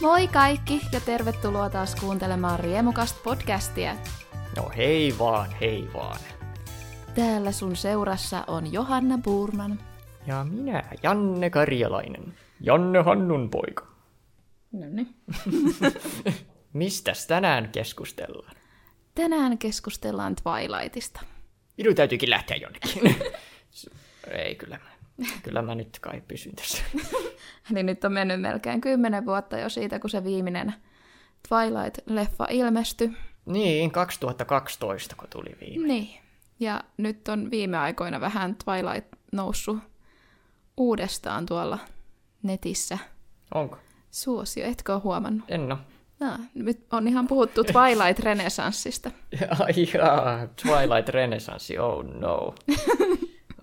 Moi kaikki ja tervetuloa taas kuuntelemaan Riemukasta podcastia. No hei vaan, hei vaan. Täällä sun seurassa on Johanna Burman. Ja minä, Janne Karjalainen. Janne Hannun poika. No niin. Mistäs tänään keskustellaan? Tänään keskustellaan Twilightista. Minun täytyykin lähteä jonnekin. Ei kyllä. Kyllä mä nyt kai pysyn tässä. Eli nyt on mennyt melkein kymmenen vuotta jo siitä, kun se viimeinen Twilight-leffa ilmestyi. Niin, 2012, kun tuli viime. Niin. Ja nyt on viime aikoina vähän Twilight noussut uudestaan tuolla netissä. Onko? Suosio, etkö ole huomannut? En oo. No, nyt on ihan puhuttu Twilight-renessanssista. Ai jaa, Twilight Renaissance, oh no.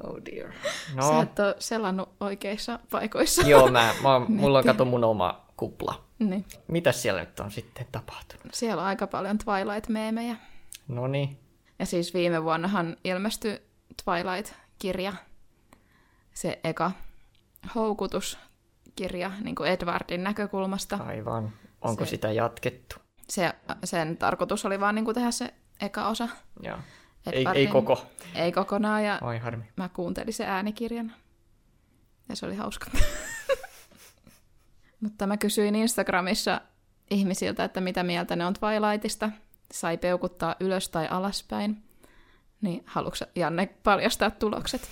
Oh dear. No. Sä et ole selannut oikeissa paikoissa. joo, mä, mä, mulla on kato mun oma kupla. niin. Mitäs siellä nyt on sitten tapahtunut? Siellä on aika paljon Twilight-meemejä. No niin, Ja siis viime vuonnahan ilmestyi Twilight-kirja. Se eka houkutuskirja niin kuin Edwardin näkökulmasta. aivan. Onko Se- sitä jatkettu? Se, sen tarkoitus oli vaan niin kuin tehdä se eka osa. Joo. Ei, Edwardin- ei koko. Ei kokonaan, ja Oi harmi. mä kuuntelin se äänikirjan. Ja se oli hauska. Mutta mä kysyin Instagramissa ihmisiltä, että mitä mieltä ne on Twilightista. Sai peukuttaa ylös tai alaspäin. Niin haluatko Janne paljastaa tulokset?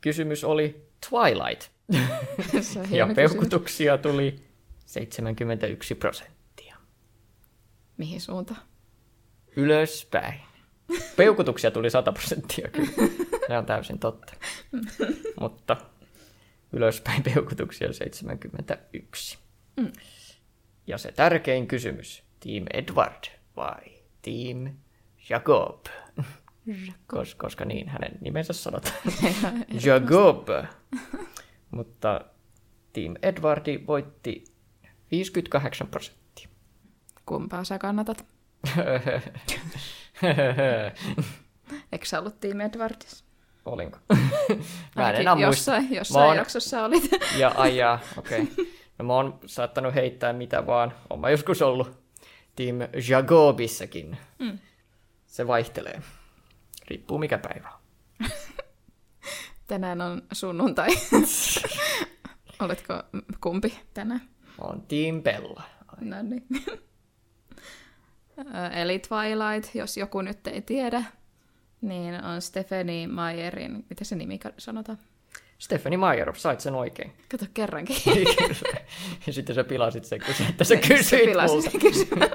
Kysymys oli Twilight. Ja hieno kysymys. peukutuksia tuli 71 prosenttia. Mihin suuntaan? Ylöspäin. Peukutuksia tuli 100 prosenttia kyllä. Se on täysin totta. Mutta ylöspäin peukutuksia 71. Mm. Ja se tärkein kysymys. Team Edward vai Team Jacob? Kos, koska niin hänen nimensä sanotaan. Jacob. Mutta Team Edwardi voitti 58 prosenttia. Kumpaa sä kannatat? Eikö sä ollut Team Edwardis? Olinko? Mä en enää muista. jossain, Mä jossain oon- jaksossa olit. Ja ajaa, okei. Okay. No mä oon saattanut heittää mitä vaan. Oon mä joskus ollut Team Jagobissakin. Mm. Se vaihtelee. Riippuu mikä päivä. on. Tänään on sunnuntai. Oletko kumpi tänään? Oon Team Bella. No niin. Eli Twilight, jos joku nyt ei tiedä, niin on Stephanie Meyerin, mitä se nimi sanotaan? Stephanie Meyer, sait sen oikein. Kato kerrankin. ja sitten sä pilasit sen, kun sä, että sä Se kysyit multa. sen.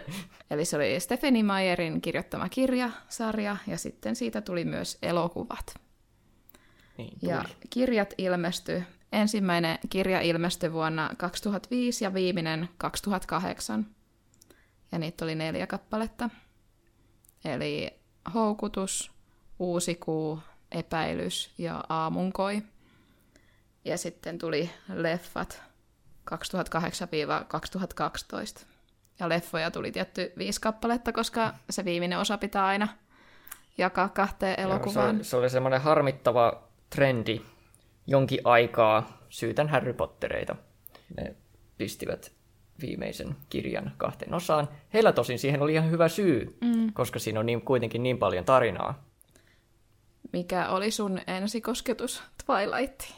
Eli se oli Stephanie Meyerin kirjoittama kirjasarja, ja sitten siitä tuli myös elokuvat. Niin, Ja tuli. kirjat ilmestyi, ensimmäinen kirja ilmestyi vuonna 2005 ja viimeinen 2008. Ja niitä oli neljä kappaletta. Eli Houkutus, Uusi kuu, Epäilys ja Aamunkoi. Ja sitten tuli leffat 2008-2012. Ja leffoja tuli tietty viisi kappaletta, koska se viimeinen osa pitää aina jakaa kahteen Joo, elokuvaan. Se, se oli semmoinen harmittava trendi jonkin aikaa. Syytän Harry Pottereita. Ne pistivät viimeisen kirjan kahteen osaan. Heillä tosin siihen oli ihan hyvä syy, mm. koska siinä on niin, kuitenkin niin paljon tarinaa. Mikä oli sun ensikosketus Twilightiin?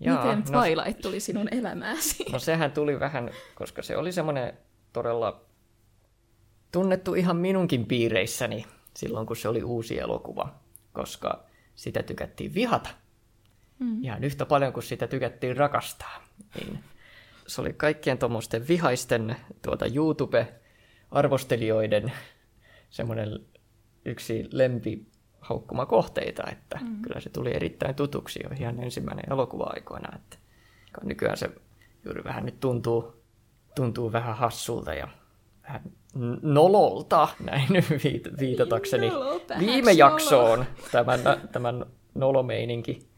Jaa, Miten no, Twilight tuli sinun elämääsi? no sehän tuli vähän, koska se oli semmoinen todella tunnettu ihan minunkin piireissäni silloin, kun se oli uusi elokuva, koska sitä tykättiin vihata. Mm. Ihan yhtä paljon kuin sitä tykättiin rakastaa. Niin se oli kaikkien tuommoisten vihaisten tuota YouTube-arvostelijoiden semmoinen yksi lempi haukkuma kohteita, että mm. kyllä se tuli erittäin tutuksi jo ihan ensimmäinen elokuva aikoina, että nykyään se juuri vähän nyt tuntuu, tuntuu vähän hassulta ja vähän nololta, näin viit- viitatakseni Nolo, vähän viime nolo. jaksoon tämän, tämän nolomeininki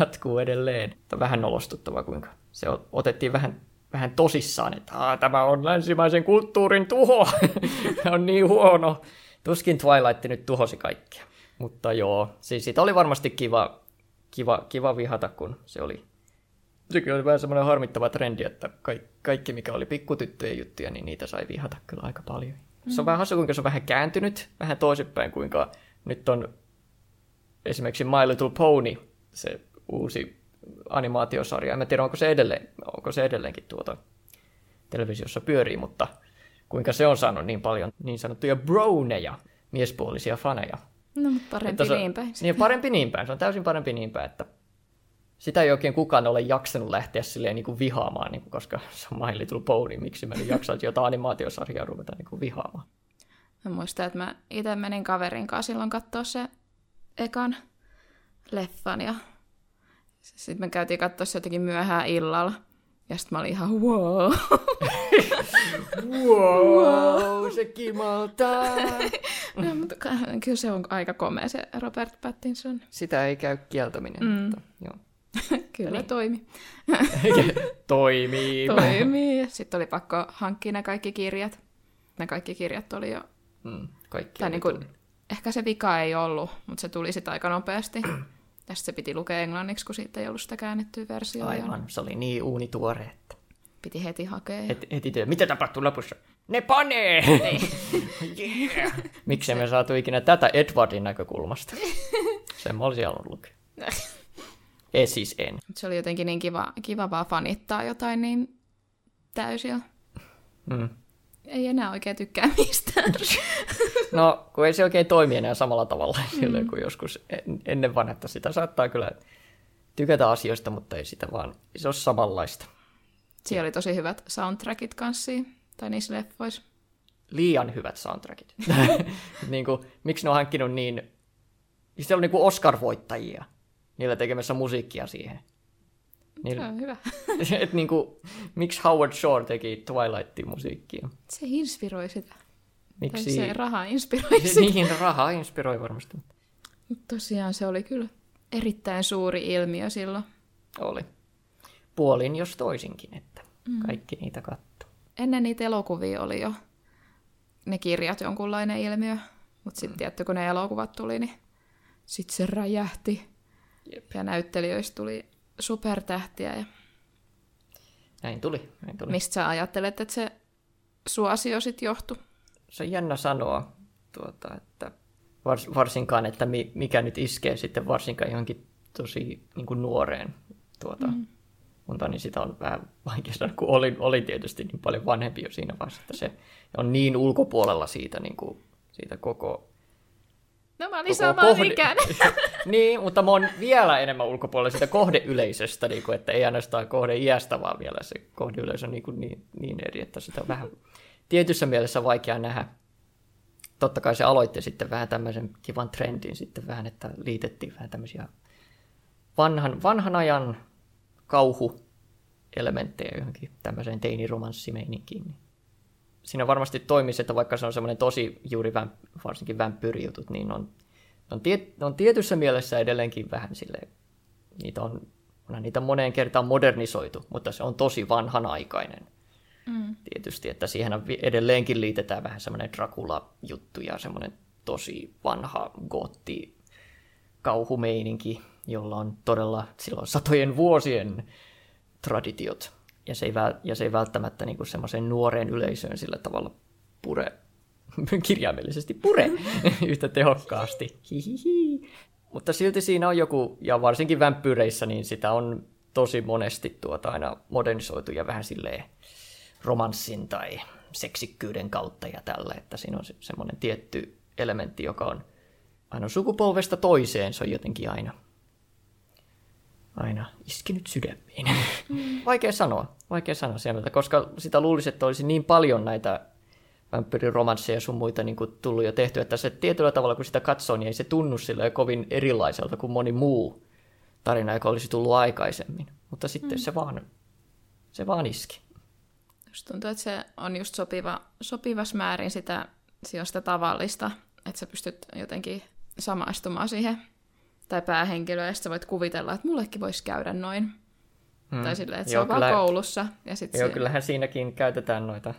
jatkuu edelleen. Tämä on vähän nolostuttavaa, kuinka se otettiin vähän, vähän tosissaan, että tämä on länsimaisen kulttuurin tuho, on niin huono. Tuskin Twilight nyt tuhosi kaikkea. Mutta joo, siis siitä oli varmasti kiva, kiva, kiva vihata, kun se oli sekin oli vähän semmoinen harmittava trendi, että kaikki, kaikki mikä oli pikkutyttöjen juttuja, niin niitä sai vihata kyllä aika paljon. Mm. Se on vähän hassu, kuinka se on vähän kääntynyt, vähän toisinpäin, kuinka nyt on esimerkiksi My Little Pony, se uusi animaatiosarja. En tiedä, onko se, edelleen, onko se edelleenkin tuota televisiossa pyörii, mutta kuinka se on saanut niin paljon niin sanottuja broneja, miespuolisia faneja. No, mutta parempi se, niin päin. Niin, parempi niin päin. Se on täysin parempi niin päin, että sitä ei oikein kukaan ole jaksanut lähteä silleen niin kuin vihaamaan, niin kuin, koska se on My Little Pony, miksi mä nyt jaksaisin jotain animaatiosarjaa ruveta niin kuin vihaamaan. Mä muistan, että mä itse menin kaverin kanssa silloin katsoa se ekan leffan ja sitten me käytiin katsoa se jotenkin myöhään illalla. Ja sitten mä olin ihan wow. wow, se kimaltaa. no, mutta kyllä se on aika komea se Robert Pattinson. Sitä ei käy kieltäminen, mm. mutta joo. kyllä niin. toimi. Toimii. Toimii. Sitten oli pakko hankkia ne kaikki kirjat. Ne kaikki kirjat oli jo... Mm, kaikki tai niin kuin, ehkä se vika ei ollut, mutta se tuli sitten aika nopeasti. Ja se piti lukea englanniksi, kun siitä ei ollut sitä käännettyä versiota. Aivan, se oli niin uunituore, että... Piti heti hakea. Et, heti työ. Mitä tapahtuu lopussa? Ne panee! yeah. Miksi me saatu ikinä tätä Edwardin näkökulmasta? Sen mä olisin halunnut lukea. Ei siis en. Se oli jotenkin niin kiva, kiva vaan fanittaa jotain niin täysillä. Mm. Ei enää oikein tykkää mistään. No, kun ei se oikein toimi enää samalla tavalla mm. kuin joskus ennen vanhetta. Sitä saattaa kyllä tykätä asioista, mutta ei sitä vaan, se ole samanlaista. Siellä oli tosi hyvät soundtrackit kanssa, tai niissä leffoissa. Liian hyvät soundtrackit. niin kuin, miksi ne on hankkinut niin... Siellä on niin kuin Oscar-voittajia niillä tekemässä musiikkia siihen. Niin, se on hyvä. et niin kuin, miksi Howard Shore teki Twilightin musiikkia? Se inspiroi sitä. Miksi? Tai se raha inspiroi niin, raha inspiroi varmasti. Tosiaan se oli kyllä erittäin suuri ilmiö silloin. Oli. Puolin jos toisinkin, että mm. kaikki niitä katsoo. Ennen niitä elokuvia oli jo ne kirjat jonkunlainen ilmiö, mutta sitten mm. kun ne elokuvat tuli, niin sitten se räjähti. Jep. Ja näyttelijöistä tuli supertähtiä. Ja... Näin tuli, näin tuli. Mistä sä ajattelet, että se suosio sitten johtui? Se on jännä sanoa, tuota, että vars, varsinkaan, että mi, mikä nyt iskee sitten varsinkaan johonkin tosi niin kuin nuoreen tuota, mm. mutta niin sitä on vähän vaikea sanoa, kun olin, olin tietysti niin paljon vanhempi jo siinä vaiheessa, että se on niin ulkopuolella siitä, niin kuin, siitä koko No mä olin samaan kohde... ikäinen. niin, mutta mä oon vielä enemmän ulkopuolella siitä kohdeyleisöstä, niin kuin, että ei ainoastaan iästä, vaan vielä se kohdeyleisö on niin, kuin niin, niin eri, että sitä on vähän tietyssä mielessä vaikea nähdä. Totta kai se aloitti sitten vähän tämmöisen kivan trendin sitten vähän, että liitettiin vähän tämmöisiä vanhan, vanhan ajan kauhuelementtejä johonkin tämmöiseen teiniromanssimeininkiin. Siinä varmasti toimisi, että vaikka se on semmoinen tosi juuri väm, varsinkin vampyyrijutut, niin on, on, tie, on tietyssä mielessä edelleenkin vähän sille niitä on, on niitä moneen kertaan modernisoitu, mutta se on tosi vanhanaikainen. Mm. Tietysti, että siihen edelleenkin liitetään vähän semmoinen Dracula-juttu ja semmoinen tosi vanha gotti kauhumeininki, jolla on todella silloin satojen vuosien traditiot ja se ei, väl, ja se ei välttämättä niin semmoiseen nuoreen yleisöön sillä tavalla pure, kirjaimellisesti pure yhtä tehokkaasti. Hihihi. Mutta silti siinä on joku, ja varsinkin vampyyreissä, niin sitä on tosi monesti tuota aina modernisoitu ja vähän silleen romanssin tai seksikkyyden kautta ja tällä, että siinä on se, semmoinen tietty elementti, joka on aina sukupolvesta toiseen, se on jotenkin aina aina iskenyt sydämiin. Mm. vaikea sanoa, vaikea sanoa sieltä, koska sitä luulisi, että olisi niin paljon näitä vampyyriromansseja sun muita niin kuin tullut jo tehty, että se tietyllä tavalla, kun sitä katsoo, niin ei se tunnu sille kovin erilaiselta kuin moni muu tarina, joka olisi tullut aikaisemmin. Mutta sitten mm. se, vaan, se vaan iski. Just tuntuu, että se on just sopiva, sopivas määrin sitä, sitä tavallista, että sä pystyt jotenkin samaistumaan siihen tai päähenkilöä, ja sä voit kuvitella, että mullekin voisi käydä noin. Hmm. Tai silleen, että Joo, se on kyllä, vaan koulussa. Ja sit Joo, se... kyllähän siinäkin käytetään noita.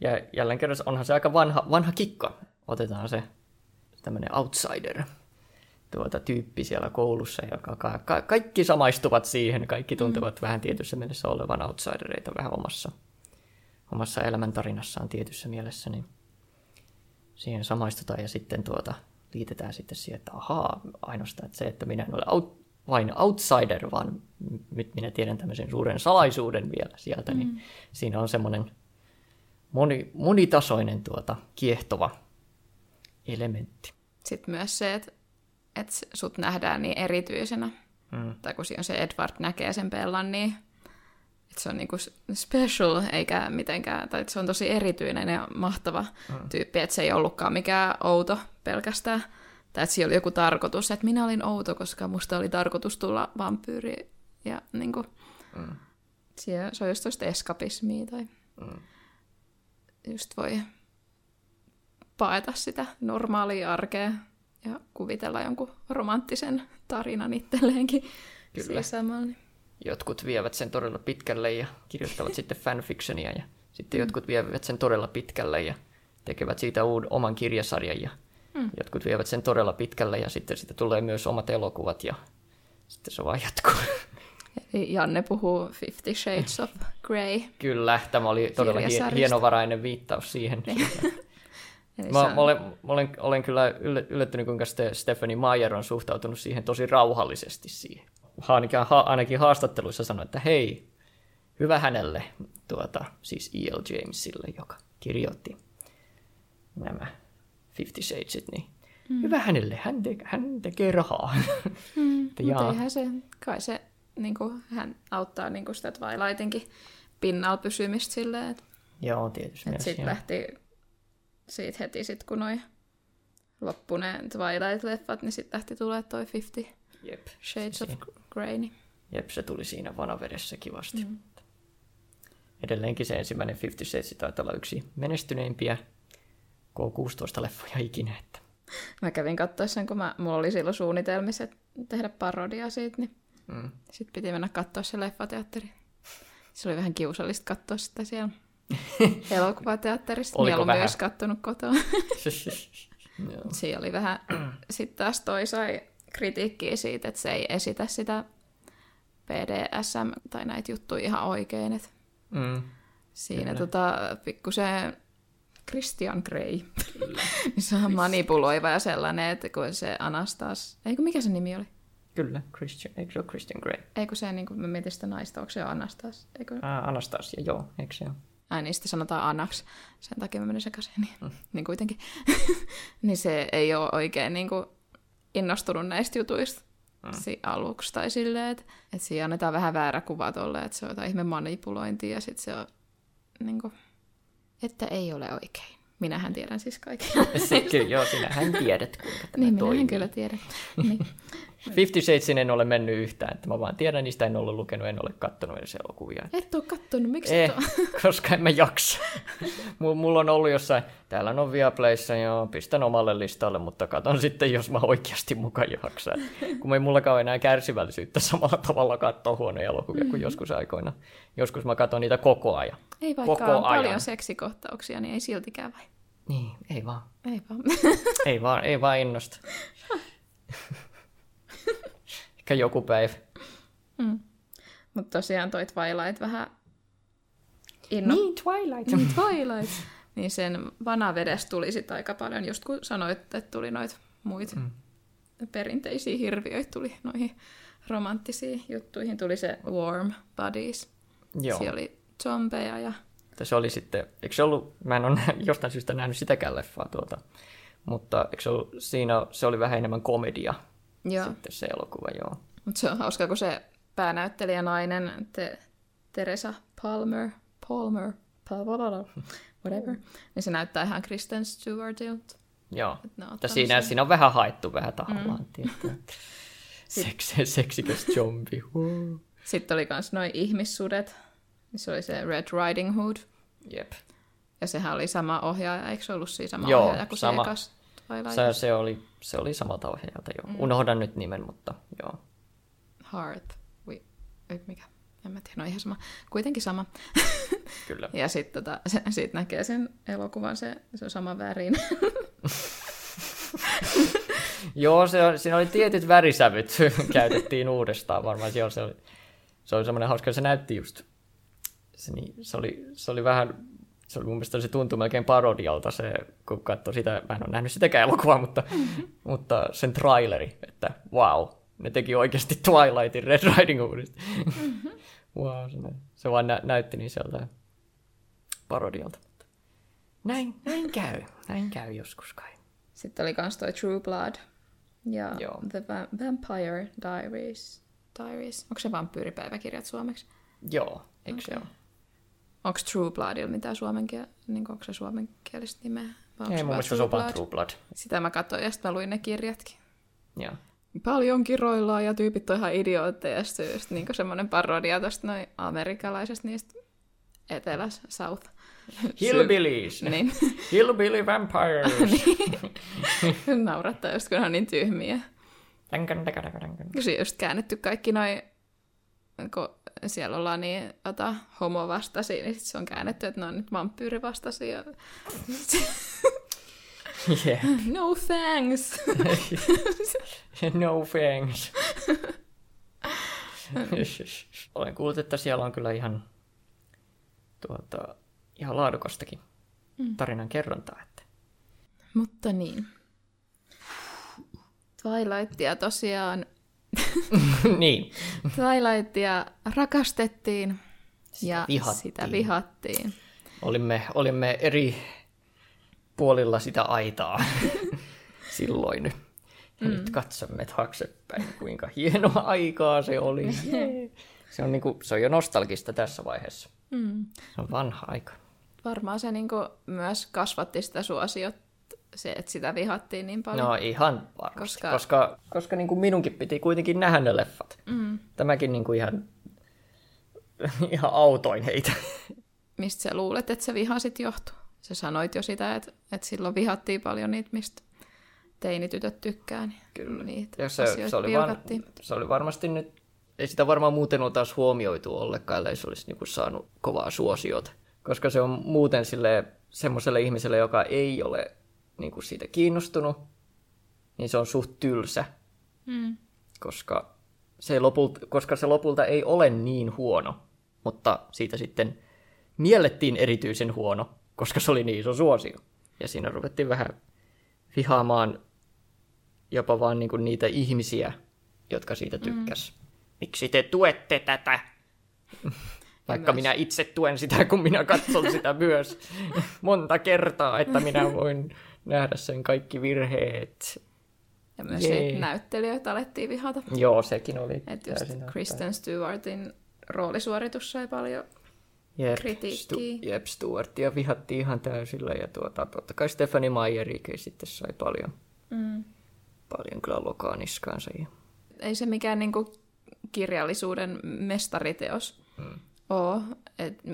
Ja jälleen kerran onhan se aika vanha, vanha kikka. Otetaan se tämmöinen outsider tuota, tyyppi siellä koulussa, joka ka- ka- kaikki samaistuvat siihen, kaikki tuntevat mm. vähän tietyssä mielessä olevan outsidereita vähän omassa, omassa elämäntarinassaan tietyssä mielessä, niin siihen samaistutaan ja sitten tuota, liitetään sitten siihen, että ahaa, ainoastaan että se, että minä en ole out, vain outsider, vaan nyt minä tiedän tämmöisen suuren salaisuuden vielä sieltä, niin mm. niin siinä on semmoinen moni, monitasoinen tuota, kiehtova elementti. Sitten myös se, että, että sut nähdään niin erityisenä, mm. tai kun siinä se Edward näkee sen pellan, niin että se on niinku special, eikä mitenkään, tai että se on tosi erityinen ja mahtava mm. tyyppi, että se ei ollutkaan mikään outo pelkästään, tai että siinä oli joku tarkoitus, että minä olin outo, koska musta oli tarkoitus tulla vampyyri, ja niinku, mm. se on just toista eskapismia, tai mm. just voi paeta sitä normaalia arkea ja kuvitella jonkun romanttisen tarinan itselleenkin Kyllä. samalla. Jotkut vievät sen todella pitkälle ja kirjoittavat sitten fanfictionia ja sitten mm. jotkut vievät sen todella pitkälle ja tekevät siitä uuden, oman kirjasarjan ja mm. jotkut vievät sen todella pitkälle ja sitten siitä tulee myös omat elokuvat ja sitten se vaan jatkuu. Eli Janne puhuu Fifty Shades of Grey. Kyllä, tämä oli todella hienovarainen viittaus siihen. Niin. Mä, mä, olen, mä olen, olen kyllä yllättynyt, kuinka Stephanie Meyer on suhtautunut siihen tosi rauhallisesti siihen. Ainakin, ha, ainakin haastatteluissa sanoi, että hei, hyvä hänelle, tuota, siis E.L. Jamesille, joka kirjoitti nämä Fifty Shadesit, niin mm. hyvä hänelle, hän, te, hän tekee rahaa. Mm, mutta eihän se, kai se, niin kuin, hän auttaa niin kuin sitä Twilightinkin pinnalla pysymistä silleen, että Joo, tietysti. Että sitten lähti siitä heti, sit, kun noi loppu ne Twilight-leffat, niin sitten lähti tulee toi 50 Jep, Shades of Grey. Niin. Jep, se tuli siinä vanavedessä kivasti. Mm. Edelleenkin se ensimmäinen 50 Shades taitaa olla yksi menestyneimpiä K16-leffoja ikinä. Että. Mä kävin katsoa sen, kun mä, mulla oli silloin suunnitelmissa tehdä parodia siitä, niin mm. sitten piti mennä katsoa se leffateatteri. Se oli vähän kiusallista katsoa sitä siellä elokuvateatterista. Oliko vähän? myös kattonut kotoa. Siinä oli vähän, sitten taas toi sai kritiikkiä siitä, että se ei esitä sitä PDSM tai näitä juttuja ihan oikein. Että mm. Siinä tota, pikkusen Christian Grey. niin se on manipuloiva ja sellainen, että kun se Anastas... Eikö mikä se nimi oli? Kyllä, Christian, eikö se ole Christian Grey? Eikö se, niin kuin, mä mietin sitä naista, onko se Anastas? Eikö... Ah, Anastasia, joo, eikö se ole? ai niin sitten sanotaan Anax, sen takia mä menin sekaisin, niin, mm. niin kuitenkin. niin se ei ole oikein niin kuin innostunut näistä jutuista mm. aluksi tai silleen, että, että siinä annetaan vähän väärä kuva tolle, että se on jotain ihme manipulointia ja sitten se on niin kuin, että ei ole oikein. Minähän tiedän siis kaiken. Kyllä, joo, sinähän tiedät, kuinka tämä niin, toimii. minähän kyllä tiedän. Niin. Fifty Shadesin en ole mennyt yhtään, että mä vaan tiedän niistä, en ole lukenut, en ole kattonut edes elokuvia. Et ole kattonut, miksi eh, et ole? koska en mä jaksa. Mulla on ollut jossain, täällä on Viaplayssa, joo, pistän omalle listalle, mutta katon sitten, jos mä oikeasti mukaan jaksan. Kun ei mullakaan ole enää kärsivällisyyttä samalla tavalla katsoa huonoja elokuvia mm-hmm. kuin joskus aikoina. Joskus mä katson niitä koko ajan. Ei vaikka koko on ajan. paljon seksikohtauksia, niin ei siltikään vai? Niin, ei vaan. Ei vaan. ei vaan, ei vaan innosta. Ehkä joku päivä. Mm. Mutta tosiaan toi Twilight vähän inno... Niin, Twilight. Niin, Twilight. niin sen vanavedestä tuli sitten aika paljon, just kun sanoit, että tuli noita muita mm. perinteisiä hirviöitä, tuli noihin romanttisiin juttuihin, tuli se Warm Bodies. Joo. Siellä oli zombeja ja... Se oli sitten, eikö se ollut, mä en ole jostain syystä nähnyt sitäkään leffaa tuota, mutta eikö se ollut, siinä se oli vähän enemmän komedia Joo. sitten se elokuva, joo. Mutta se on hauska, kun se päänäyttelijä nainen, te, Teresa Palmer, Palmer, Palmer, whatever, niin se näyttää ihan Kristen Stewartilta. Joo, mutta siinä, siinä on vähän haettu vähän tahallaan, mm. Seksi, seksikäs zombi. Sitten oli myös noin ihmissudet. Se oli se Red Riding Hood. Jep. Ja sehän oli sama ohjaaja, eikö se ollut siinä sama Joo, ohjaaja kuin sama. se ekas se, se, oli, se oli samalta ohjaajalta, joo. Mm. Unohdan nyt nimen, mutta joo. Heart. We, mikä? En mä tiedä, no ihan sama. Kuitenkin sama. Kyllä. ja sitten tota, se, sit näkee sen elokuvan, se, se on sama värin. Joo, se on, siinä oli tietyt värisävyt, käytettiin uudestaan varmaan. Joo, se oli, se oli semmoinen hauska, se näytti just, se, niin, se, oli, se oli vähän, se oli mun mielestä se tuntui melkein parodialta se, kun katsoi sitä, mä en ole nähnyt sitäkään elokuvaa, mutta, mutta sen traileri, että wow, ne teki oikeasti Twilightin Red Riding Hoodista. Mm-hmm. wow, se, se vaan nä- näytti niin sieltä parodialta. Näin, näin käy, näin käy joskus kai. Sitten oli kans toi True Blood ja Joo. The Va- Vampire Diaries. Diaries. Onko se vampyyripäiväkirjat suomeksi? Joo, eikö okay. se ole? Onko True Bloodilla mitään suomenkielistä, niin onko se suomenkielistä nimeä? Vai Ei, mun mielestä se on vaan True Blood. Sitä mä katsoin ja sitten mä luin ne kirjatkin. Joo. Paljon kiroillaan ja tyypit on ihan idiootteja. Ja sitten just niin semmoinen parodia tosta noin amerikkalaisesta niistä eteläs, south. Hillbillies! Niin. Hillbilly vampires! Naurattaa just, kun on niin tyhmiä. Se just käännetty kaikki noin, kun siellä ollaan niin ota, homovastaisia, niin sit se on käännetty, että ne on nyt vampyyrivastaisia. Yeah. No thanks! no thanks. Olen kuullut, että siellä on kyllä ihan, tuota, ihan laadukastakin tarinan kerrontaa. Että. Mutta niin. Twilightia tosiaan, niin. Twilightia rakastettiin ja vihattiin. sitä vihattiin. Olimme, olimme eri puolilla sitä aitaa silloin. Ja mm. nyt katsomme taaksepäin, kuinka hienoa aikaa se oli. Se, on niinku, se on jo nostalgista tässä vaiheessa. Mm. Se on vanha aika. Varmaan se niinku myös kasvatti sitä suosiot, se, että sitä vihattiin niin paljon. No ihan varmasti, Koska- koska, koska, niin kuin minunkin piti kuitenkin nähdä ne leffat. Mm. Tämäkin niin kuin ihan, ihan autoin heitä. Mistä sä luulet, että se vihasit johtuu? Sä sanoit jo sitä, että, että silloin vihattiin paljon niitä, mistä teinitytöt tykkää. Niin Kyllä. Niitä Ja se, se, oli pilkattiin. se oli varmasti nyt, ei sitä varmaan muuten ole taas huomioitu ollenkaan, ellei se olisi niin kuin saanut kovaa suosiota. Koska se on muuten sille semmoiselle ihmiselle, joka ei ole niin kuin siitä kiinnostunut, niin se on suht tylsä, Mm. koska se, lopulta, koska se lopulta ei ole niin huono, mutta siitä sitten miellettiin erityisen huono, koska se oli niin iso suosio. Ja siinä ruvettiin vähän vihaamaan jopa vaan niinku niitä ihmisiä, jotka siitä tykkäs. Mm. Miksi te tuette tätä? Vaikka myös- minä itse tuen sitä, kun minä katson sitä myös monta kertaa, että minä voin nähdä sen kaikki virheet. Ja myös Jee. niitä näyttelijöitä alettiin vihata. Joo, sekin oli Että just. Kristen Stewartin roolisuoritus sai paljon. Jep, kritiikkiä. Stu- jep, Stuartia vihattiin ihan täysillä ja tuota, totta kai Stephanie Meyerikin sitten sai paljon, Mm. paljon kyllä lokaa niskaansa. Ei se mikään niinku kirjallisuuden mestariteos mm. ole,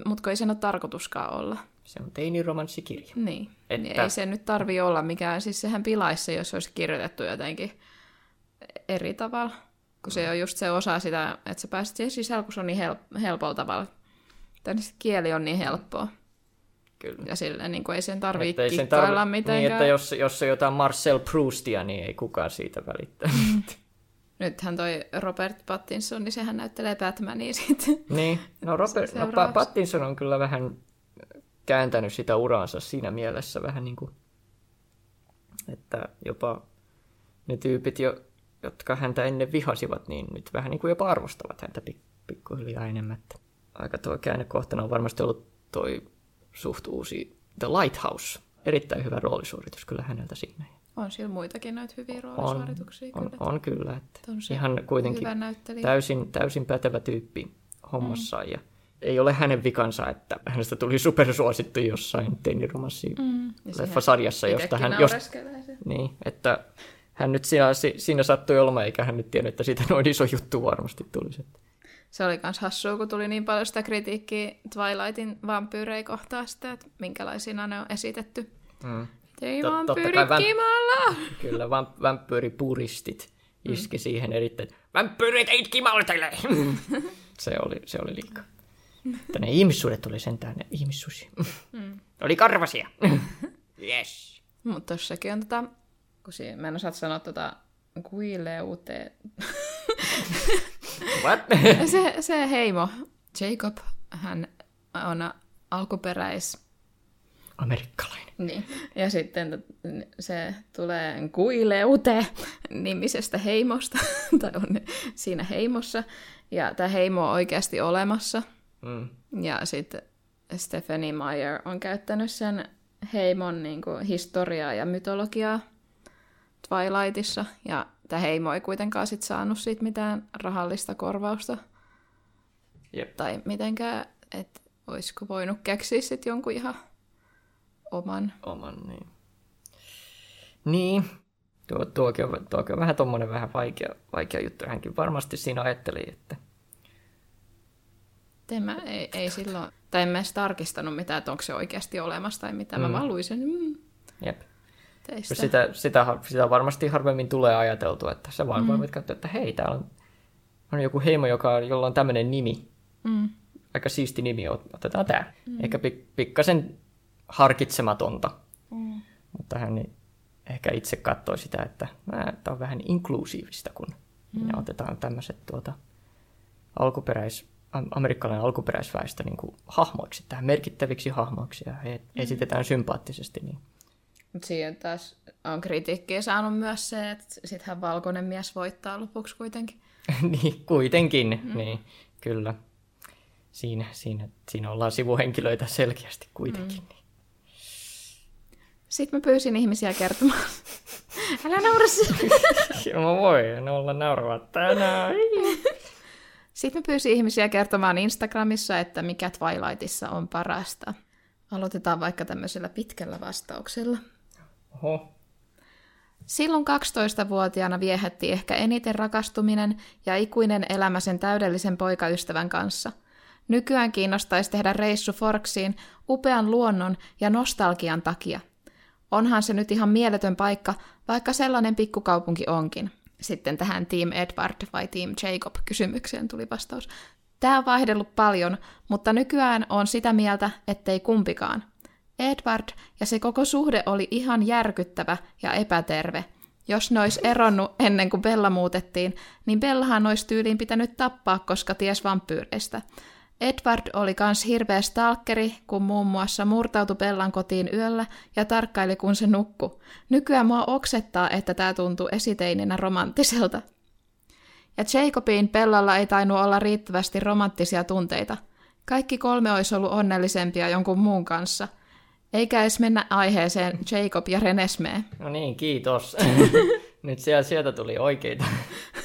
mutta ei sen ole tarkoituskaan olla. Se on teiniromanssikirja. Niin. Että- niin ei se nyt tarvi olla mikään, siis sehän pilaisi se, jos olisi kirjoitettu jotenkin eri tavalla. Kun se on just se osa sitä, että sä pääset siihen sisällä, kun se on niin help- helpolla tavalla. Tai niin kieli on niin helppoa. Kyllä. Ja sille niin kuin ei sen tarvitse ei sen tarvi- mitenkään. Niin, että jos, jos se on jotain Marcel Proustia, niin ei kukaan siitä välittää. Mm. Nythän toi Robert Pattinson, niin sehän näyttelee Batmania sitten. niin, no, Robert, no. Pattinson on kyllä vähän kääntänyt sitä uraansa siinä mielessä vähän niin kuin, että jopa ne tyypit, jo, jotka häntä ennen vihasivat, niin nyt vähän niin kuin jopa arvostavat häntä pik- pikkuhiljaa enemmän. Että aika tuo käännekohtana on varmasti ollut toi suht uusi The Lighthouse. Erittäin hyvä roolisuoritus kyllä häneltä siinä. On siellä muitakin noita hyviä On, roolisuorituksia on, kyllä. on kyllä, että On ihan kuitenkin täysin, täysin pätevä tyyppi hommassaan. Mm. Ja ei ole hänen vikansa, että hänestä tuli supersuosittu jossain teiniromanssi Mm. Leffasarjassa, josta hän, jos, niin, että hän nyt siinä, si- siinä sattui olemaan, eikä hän nyt tiennyt, että siitä noin iso juttu varmasti tulisi. Se oli myös hassua, kun tuli niin paljon sitä kritiikkiä Twilightin vampyyrejä kohtaan sitä, että minkälaisina ne on esitetty. Mm. Ei vamp- kimalla! Kyllä, vamp- vampyyripuristit iski mm. siihen erittäin, vampyyrit ei kimaltele! se, oli, se oli liikaa. Mutta ne ihmissuudet oli sentään ne ihmissusi. Mm. oli karvasia. yes. Mutta tossakin on tota, kun si- mä en osaa sanoa tota Guileute. What? se, se heimo, Jacob, hän on alkuperäis... Amerikkalainen. Niin. Ja sitten se tulee Guileute nimisestä heimosta, tai on siinä heimossa. Ja tämä heimo on oikeasti olemassa. Mm. Ja sitten Stephanie Meyer on käyttänyt sen heimon niin kuin, historiaa ja mytologiaa Twilightissa. Ja tämä heimo ei kuitenkaan sit saanut siitä mitään rahallista korvausta. Jep. Tai mitenkään, että olisiko voinut keksiä sitten jonkun ihan oman. Oman, niin. Niin. Tuo, tuokin, on, tuokin on vähän tuommoinen vähän vaikea, vaikea juttu. Hänkin varmasti siinä ajatteli, että... En mä, ei, ei silloin, tai en mä edes tarkistanut mitään, että onko se oikeasti olemassa tai mitä. Mm. Mä vaan luin sen, mm, Jep. teistä. Sitä, sitä, sitä varmasti harvemmin tulee ajateltua, että sä vaan mm. voit katsoa, että hei, täällä on, on joku heimo, joka, jolla on tämmöinen nimi. Mm. Aika siisti nimi, otetaan tämä. Mm. Ehkä pik, pikkasen harkitsematonta. Mm. Mutta hän ehkä itse katsoi sitä, että tämä on vähän inklusiivista, kun mm. otetaan tämmöiset tuota, alkuperäis, amerikkalainen alkuperäisväestö niin kuin hahmoiksi, tähän merkittäviksi hahmoiksi ja he mm. esitetään sympaattisesti. Niin. Mutta siihen taas on kritiikkiä saanut myös se, että sittenhän valkoinen mies voittaa lopuksi kuitenkin. niin, kuitenkin, mm. niin, kyllä. Siinä, siinä, siinä ollaan sivuhenkilöitä selkeästi kuitenkin. Mm. Sitten mä pyysin ihmisiä kertomaan. Älä naura Mä voin olla naurava tänään. Sitten mä pyysin ihmisiä kertomaan Instagramissa, että mikä Twilightissa on parasta. Aloitetaan vaikka tämmöisellä pitkällä vastauksella. Oho. Silloin 12-vuotiaana viehätti ehkä eniten rakastuminen ja ikuinen elämä sen täydellisen poikaystävän kanssa. Nykyään kiinnostaisi tehdä reissu Forksiin upean luonnon ja nostalgian takia. Onhan se nyt ihan mieletön paikka, vaikka sellainen pikkukaupunki onkin. Sitten tähän Team Edward vai Team Jacob kysymykseen tuli vastaus. Tämä on vaihdellut paljon, mutta nykyään on sitä mieltä, ettei kumpikaan. Edward ja se koko suhde oli ihan järkyttävä ja epäterve. Jos ne olisi eronnut ennen kuin Bella muutettiin, niin Bellahan olisi tyyliin pitänyt tappaa, koska ties vampyyreistä. Edward oli kans hirveä stalkeri, kun muun muassa murtautui Bellan kotiin yöllä ja tarkkaili, kun se nukku. Nykyään mua oksettaa, että tämä tuntuu esiteininä romanttiselta. Ja Jacobin Bellalla ei tainnut olla riittävästi romanttisia tunteita. Kaikki kolme olisi ollut onnellisempia jonkun muun kanssa. Eikä edes mennä aiheeseen Jacob ja Renesmee. No niin, kiitos. Nyt siellä, sieltä tuli oikeita.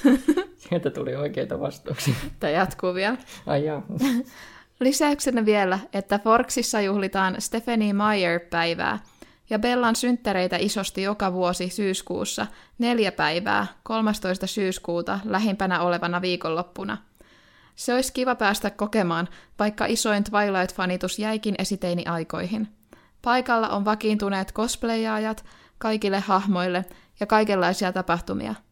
Sieltä tuli oikeita vastauksia. Tämä jatkuu vielä. Ai joo. Lisäyksenä vielä, että Forksissa juhlitaan Stephanie Meyer-päivää, ja Bellan synttäreitä isosti joka vuosi syyskuussa neljä päivää 13. syyskuuta lähimpänä olevana viikonloppuna. Se olisi kiva päästä kokemaan, vaikka isoin Twilight-fanitus jäikin esiteini aikoihin. Paikalla on vakiintuneet cosplayaajat kaikille hahmoille ja kaikenlaisia tapahtumia –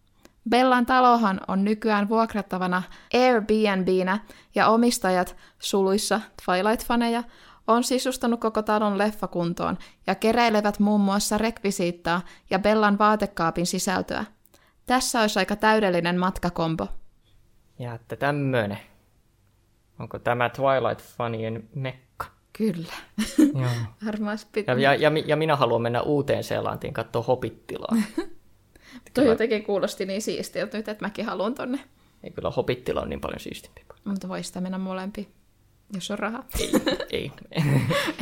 Bellan talohan on nykyään vuokrattavana Airbnbnä ja omistajat, suluissa Twilight-faneja, on sisustanut koko talon leffakuntoon ja keräilevät muun muassa rekvisiittaa ja Bellan vaatekaapin sisältöä. Tässä olisi aika täydellinen matkakombo. Ja että tämmöinen. Onko tämä Twilight-fanien mekka? Kyllä. Joo. Varmasti. Ja, ja, ja, ja minä haluan mennä uuteen Seelantiin katsoa hopittilaa. Toi jotenkin kuulosti niin siistiltä nyt, että mäkin haluan tonne. Ei kyllä hopittila on niin paljon siistimpi. Mutta voi sitä mennä molempi, jos on rahaa. Ei, ei.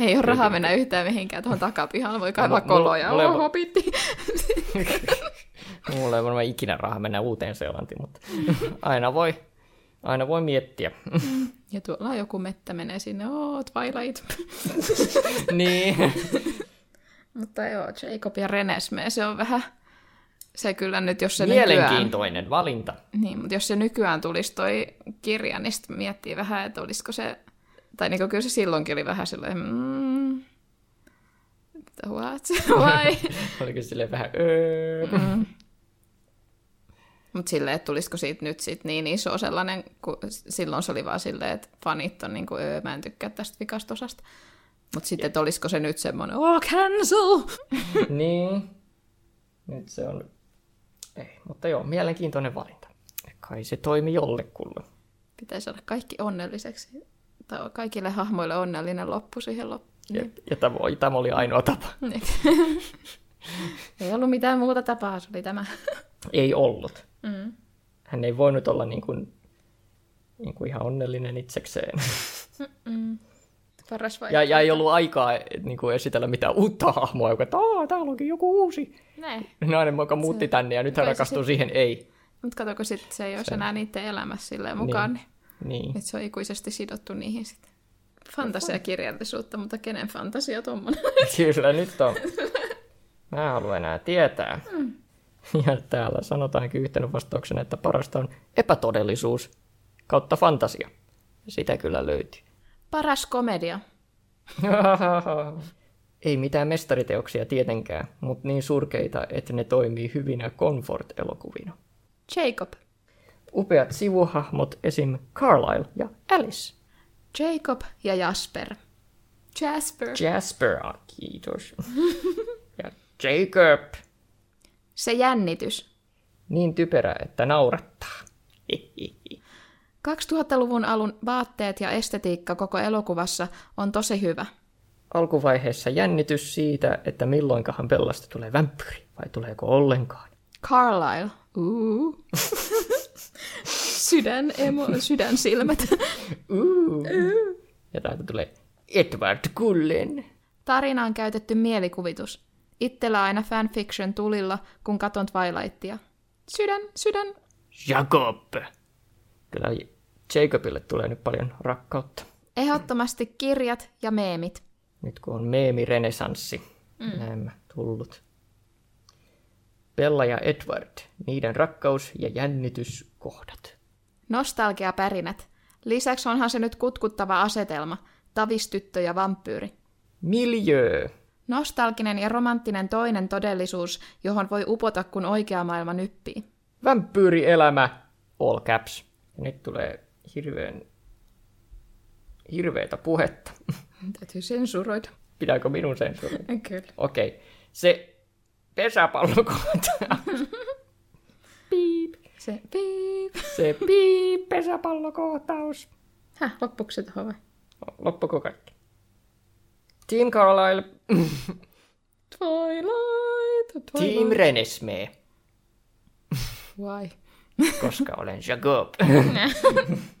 ei ole rahaa mennä yhtään mihinkään tuohon takapihaan. Voi kaivaa koloja. Mulla, mulla, hopitti. mulla ei varmaan ikinä rahaa mennä uuteen Seelantiin, mutta aina voi, aina voi miettiä. Ja tuolla on joku mettä menee sinne, oo, Twilight. niin. mutta joo, Jacob ja Renesme, se on vähän se kyllä nyt, jos se Mielenkiintoinen nykyään, valinta. Niin, mutta jos se nykyään tulisi toi kirja, niin sitten miettii vähän, että olisiko se, tai niin kyllä se silloinkin oli vähän silleen, mm, what, why? Oliko silleen vähän, öö. Mm. Mutta silleen, että tulisiko siitä nyt sit niin iso sellainen, kun silloin se oli vaan silleen, että fanit on niin kuin, öö, mä en tykkää tästä vikastosasta. Mutta sitten, että olisiko se nyt semmoinen, oh, cancel! niin. Nyt se on Ei, mutta joo, mielenkiintoinen valinta. Kai se toimi jollekulle. Pitäisi saada kaikki onnelliseksi. Tai kaikille hahmoille onnellinen loppu siihen loppuun. Ja, ja tämä, oli, tämä oli ainoa tapa. Niin. ei ollut mitään muuta tapaa, se oli tämä. Ei ollut. Mm. Hän ei voinut olla niin kuin, niin kuin ihan onnellinen itsekseen. Paras Ja, ja ei ollut aikaa niin kuin esitellä mitään uutta hahmoa, joka että "Aa, täällä onkin joku uusi Ne. nainen, joka muutti tänne ja nyt hän se rakastuu sit- siihen. Ei. Mutta kato, kun sit se ei olisi enää niiden elämässä silleen mukaan, niin, Niin. niin. se on ikuisesti sidottu niihin sitten. Fantasiakirjallisuutta, mutta kenen fantasia tommonen? Kyllä, nyt on. Mä en halua enää tietää. Mm. Ja täällä sanotaankin yhtenä vastauksena, että parasta on epätodellisuus kautta fantasia. Sitä kyllä löytyy. Paras komedia. Ei mitään mestariteoksia tietenkään, mutta niin surkeita, että ne toimii hyvinä comfort-elokuvina. Jacob. Upeat sivuhahmot esim. Carlyle ja Alice. Jacob ja Jasper. Jasper. Jasper, ah, kiitos. ja Jacob. Se jännitys. Niin typerä, että naurattaa. 2000-luvun alun vaatteet ja estetiikka koko elokuvassa on tosi hyvä. Alkuvaiheessa jännitys siitä, että milloinkahan Bellasta tulee vampyyri, vai tuleeko ollenkaan. Carlisle. Uh. Sydän, emo, sydänsilmät. Uh. Ja täältä tulee Edward Cullen. Tarinaan käytetty mielikuvitus. Itsellä aina fanfiction tulilla, kun katon Twilightia. Sydän, sydän. Jacob. Kyllä Jacobille tulee nyt paljon rakkautta. Ehdottomasti kirjat ja meemit. Nyt kun on meemirenesanssi mm. näemmä tullut. Bella ja Edward, niiden rakkaus- ja jännityskohdat. Nostalgiapärinät. Lisäksi onhan se nyt kutkuttava asetelma. Tavistyttö ja vampyyri. Miljöö. Nostalginen ja romanttinen toinen todellisuus, johon voi upota, kun oikea maailma nyppii. Vampyyrielämä, all caps. Ja nyt tulee hirveän, hirveätä puhetta. Täytyy sensuroida. Pitääkö minun sensuroida? Kyllä. Okei. Okay. Se pesäpallokohtaus. Piip. Se piip. Se piip pesäpallokohtaus. Häh, loppuuko se tuohon vai? Loppuko kaikki? Team Carlisle. Twilight, Twilight. Team Renesmee. Why? Koska olen Jacob.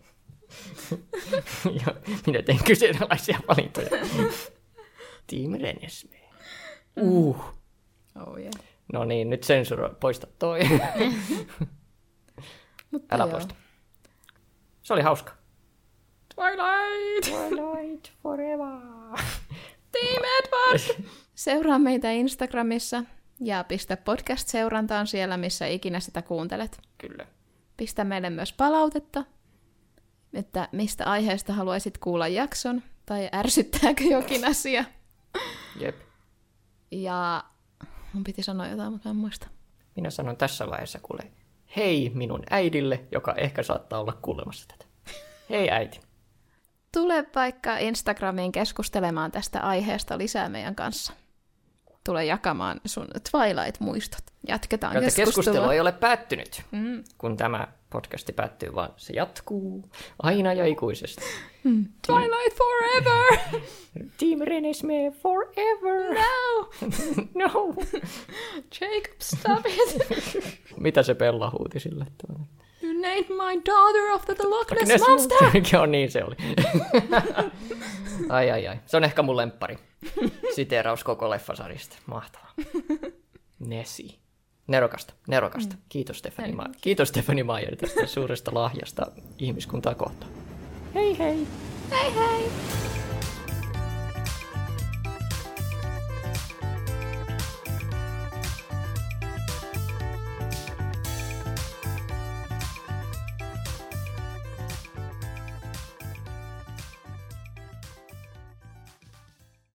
ja minä teen kyseenalaisia valintoja. Team Renesmee. Uh. Oh yeah. No niin, nyt sensuro, poista toi. Mutta Älä joo. poista. Se oli hauska. Twilight! Twilight forever. Team Edward! Seuraa meitä Instagramissa ja pistä podcast-seurantaan siellä, missä ikinä sitä kuuntelet. Kyllä. Pistä meille myös palautetta, että mistä aiheesta haluaisit kuulla jakson, tai ärsyttääkö jokin asia. Jep. Ja mun piti sanoa jotain, mutta en muista. Minä sanon tässä vaiheessa kuule, hei minun äidille, joka ehkä saattaa olla kuulemassa tätä. Hei äiti. Tule vaikka Instagramiin keskustelemaan tästä aiheesta lisää meidän kanssa. Tule jakamaan sun Twilight-muistot. Jatketaan Jotta keskustelua. keskustelu ei ole päättynyt, Mm. kun tämä podcasti päättyy, vaan se jatkuu aina ja ikuisesti. Twilight forever! Team Renesmee forever! no! no! Jacob, stop it! Mitä se Bella huuti sille? tuonne? Named my daughter after the Loch Ness Ness Monster! Joo, niin se oli. ai ai ai. Se on ehkä mun lemppari. Siteeraus koko leffasarjasta. Mahtavaa. Nessi. Nerokasta, nerokasta. Kiitos Stefani, Ma- Kiitos Stefani Maier tästä suuresta lahjasta ihmiskuntaa kohtaan. Hei hei! Hei hei!